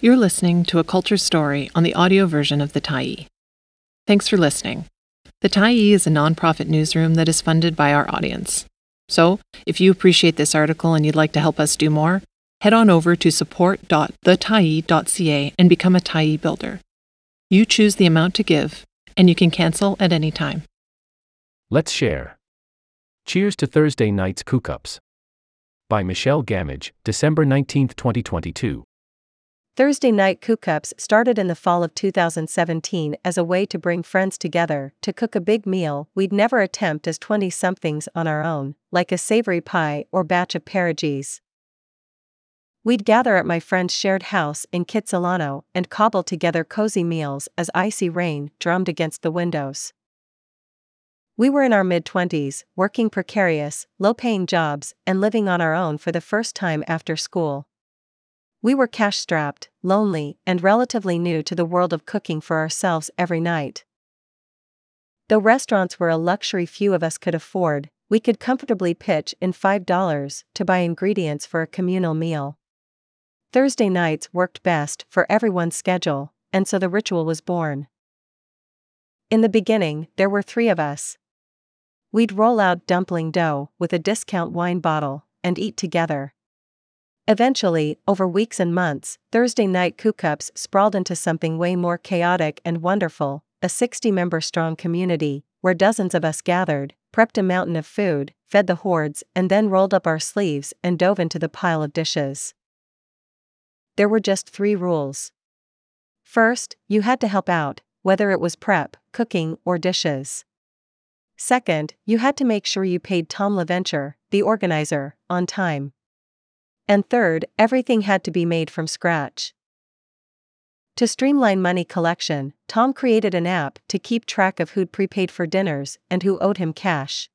You're listening to a culture story on the audio version of The Tyee. Thanks for listening. The Tyee is a nonprofit newsroom that is funded by our audience. So, if you appreciate this article and you'd like to help us do more, head on over to support.thetyee.ca and become a Tyee builder. You choose the amount to give, and you can cancel at any time. Let's share. Cheers to Thursday Night's Cookups. By Michelle Gamage, December 19, 2022. Thursday Night Cookups started in the fall of 2017 as a way to bring friends together to cook a big meal we'd never attempt as 20 somethings on our own, like a savory pie or batch of pierogies. We'd gather at my friend's shared house in Kitsilano and cobble together cozy meals as icy rain drummed against the windows. We were in our mid 20s, working precarious, low paying jobs, and living on our own for the first time after school. We were cash strapped, lonely, and relatively new to the world of cooking for ourselves every night. Though restaurants were a luxury few of us could afford, we could comfortably pitch in $5 to buy ingredients for a communal meal. Thursday nights worked best for everyone's schedule, and so the ritual was born. In the beginning, there were three of us. We'd roll out dumpling dough with a discount wine bottle and eat together. Eventually, over weeks and months, Thursday night cookups sprawled into something way more chaotic and wonderful a 60 member strong community, where dozens of us gathered, prepped a mountain of food, fed the hordes, and then rolled up our sleeves and dove into the pile of dishes. There were just three rules. First, you had to help out, whether it was prep, cooking, or dishes. Second, you had to make sure you paid Tom LaVenture, the organizer, on time. And third, everything had to be made from scratch. To streamline money collection, Tom created an app to keep track of who'd prepaid for dinners and who owed him cash.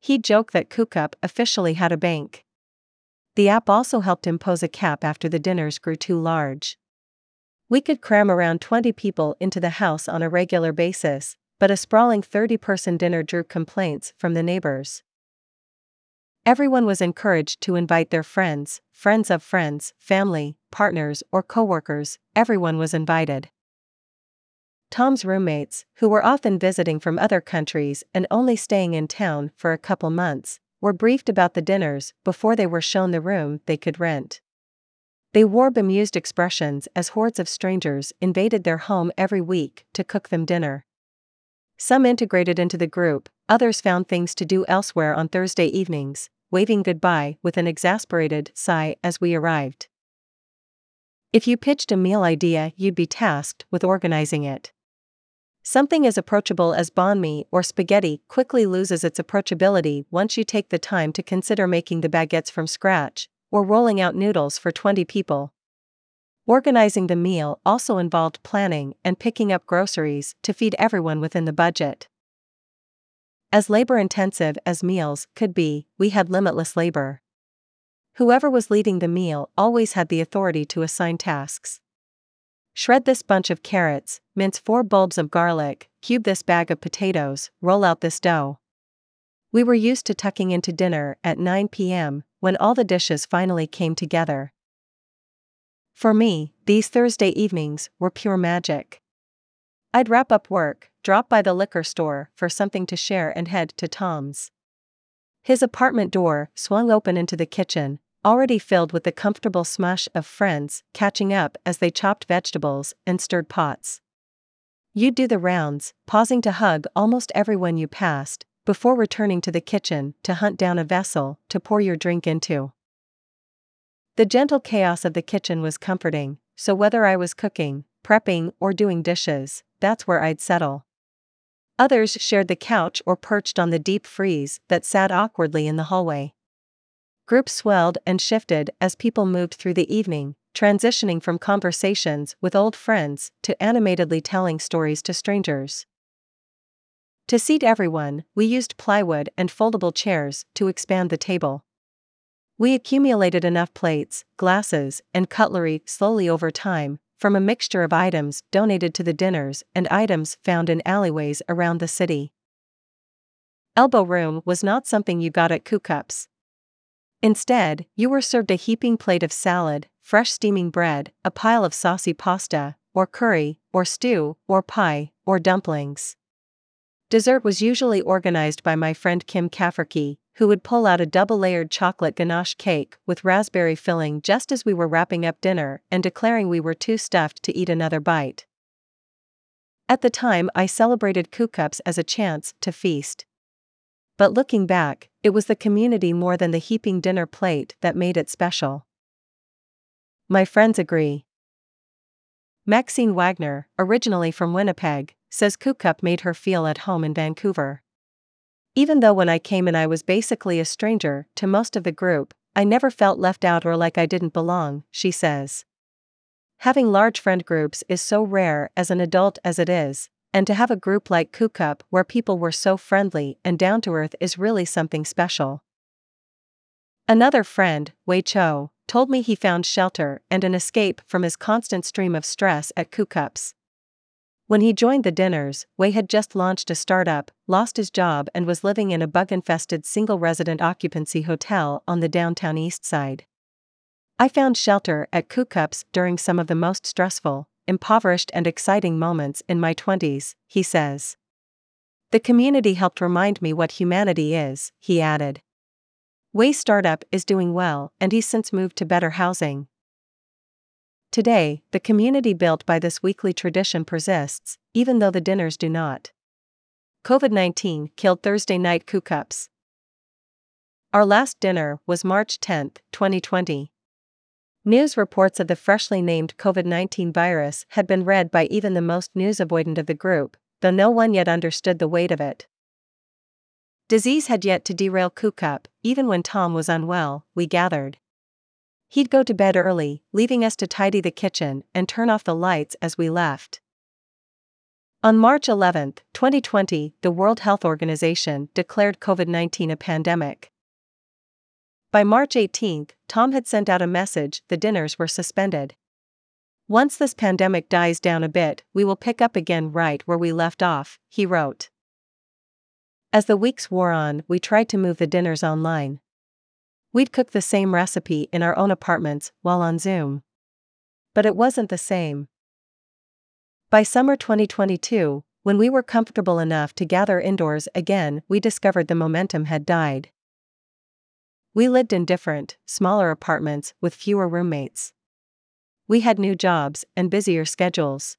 He'd joke that Cookup officially had a bank. The app also helped impose a cap after the dinners grew too large. We could cram around 20 people into the house on a regular basis, but a sprawling 30 person dinner drew complaints from the neighbors. Everyone was encouraged to invite their friends, friends of friends, family, partners, or coworkers, everyone was invited. Tom's roommates, who were often visiting from other countries and only staying in town for a couple months, were briefed about the dinners before they were shown the room they could rent. They wore bemused expressions as hordes of strangers invaded their home every week to cook them dinner. Some integrated into the group, others found things to do elsewhere on Thursday evenings, waving goodbye with an exasperated sigh as we arrived. If you pitched a meal idea, you'd be tasked with organizing it. Something as approachable as banh mi or spaghetti quickly loses its approachability once you take the time to consider making the baguettes from scratch, or rolling out noodles for 20 people. Organizing the meal also involved planning and picking up groceries to feed everyone within the budget. As labor intensive as meals could be, we had limitless labor. Whoever was leading the meal always had the authority to assign tasks. Shred this bunch of carrots, mince four bulbs of garlic, cube this bag of potatoes, roll out this dough. We were used to tucking into dinner at 9 p.m., when all the dishes finally came together. For me, these Thursday evenings were pure magic. I'd wrap up work, drop by the liquor store for something to share, and head to Tom's. His apartment door swung open into the kitchen, already filled with the comfortable smush of friends catching up as they chopped vegetables and stirred pots. You'd do the rounds, pausing to hug almost everyone you passed, before returning to the kitchen to hunt down a vessel to pour your drink into. The gentle chaos of the kitchen was comforting, so whether I was cooking, prepping, or doing dishes, that's where I'd settle. Others shared the couch or perched on the deep freeze that sat awkwardly in the hallway. Groups swelled and shifted as people moved through the evening, transitioning from conversations with old friends to animatedly telling stories to strangers. To seat everyone, we used plywood and foldable chairs to expand the table. We accumulated enough plates, glasses, and cutlery slowly over time from a mixture of items donated to the dinners and items found in alleyways around the city. Elbow room was not something you got at Cookups. Instead, you were served a heaping plate of salad, fresh steaming bread, a pile of saucy pasta, or curry, or stew, or pie, or dumplings. Dessert was usually organized by my friend Kim Kafferke, who would pull out a double layered chocolate ganache cake with raspberry filling just as we were wrapping up dinner and declaring we were too stuffed to eat another bite. At the time, I celebrated Cups as a chance to feast. But looking back, it was the community more than the heaping dinner plate that made it special. My friends agree. Maxine Wagner, originally from Winnipeg, says Cup made her feel at home in Vancouver. Even though when I came in I was basically a stranger to most of the group, I never felt left out or like I didn't belong, she says. Having large friend groups is so rare as an adult as it is, and to have a group like Cookup where people were so friendly and down to earth is really something special. Another friend, Wei Cho, told me he found shelter and an escape from his constant stream of stress at Cookups. When he joined the dinners, Wei had just launched a startup, lost his job, and was living in a bug infested single resident occupancy hotel on the downtown east side. I found shelter at Cookups during some of the most stressful, impoverished, and exciting moments in my 20s, he says. The community helped remind me what humanity is, he added. Wei Startup is doing well, and he's since moved to better housing. Today, the community built by this weekly tradition persists, even though the dinners do not. COVID 19 killed Thursday night Cups. Our last dinner was March 10, 2020. News reports of the freshly named COVID 19 virus had been read by even the most news avoidant of the group, though no one yet understood the weight of it. Disease had yet to derail Cookup, even when Tom was unwell, we gathered. He'd go to bed early, leaving us to tidy the kitchen and turn off the lights as we left. On March 11, 2020, the World Health Organization declared COVID 19 a pandemic. By March 18, Tom had sent out a message the dinners were suspended. Once this pandemic dies down a bit, we will pick up again right where we left off, he wrote. As the weeks wore on, we tried to move the dinners online. We'd cook the same recipe in our own apartments while on Zoom. But it wasn't the same. By summer 2022, when we were comfortable enough to gather indoors again, we discovered the momentum had died. We lived in different, smaller apartments with fewer roommates. We had new jobs and busier schedules.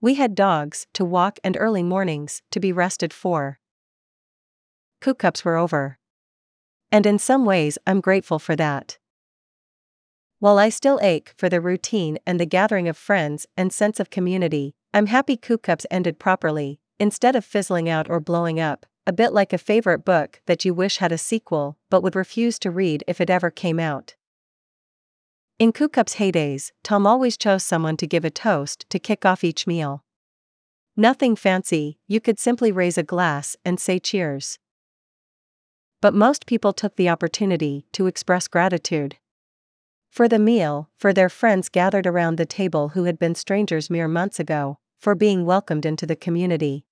We had dogs to walk and early mornings to be rested for. Cups were over. And in some ways, I'm grateful for that. While I still ache for the routine and the gathering of friends and sense of community, I'm happy Cups ended properly, instead of fizzling out or blowing up, a bit like a favorite book that you wish had a sequel but would refuse to read if it ever came out. In Cup's heydays, Tom always chose someone to give a toast to kick off each meal. Nothing fancy, you could simply raise a glass and say cheers. But most people took the opportunity to express gratitude. For the meal, for their friends gathered around the table who had been strangers mere months ago, for being welcomed into the community.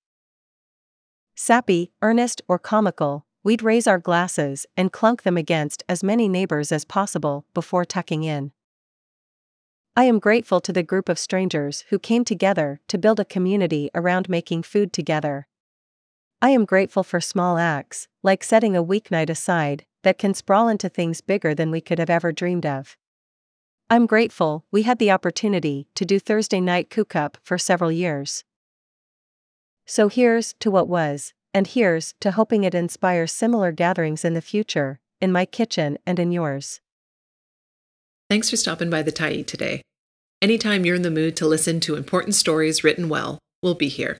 Sappy, earnest, or comical, we'd raise our glasses and clunk them against as many neighbors as possible before tucking in. I am grateful to the group of strangers who came together to build a community around making food together. I am grateful for small acts, like setting a weeknight aside, that can sprawl into things bigger than we could have ever dreamed of. I'm grateful we had the opportunity to do Thursday night Cup for several years. So here's to what was, and here's to hoping it inspires similar gatherings in the future, in my kitchen and in yours. Thanks for stopping by the Tyee today. Anytime you're in the mood to listen to important stories written well, we'll be here.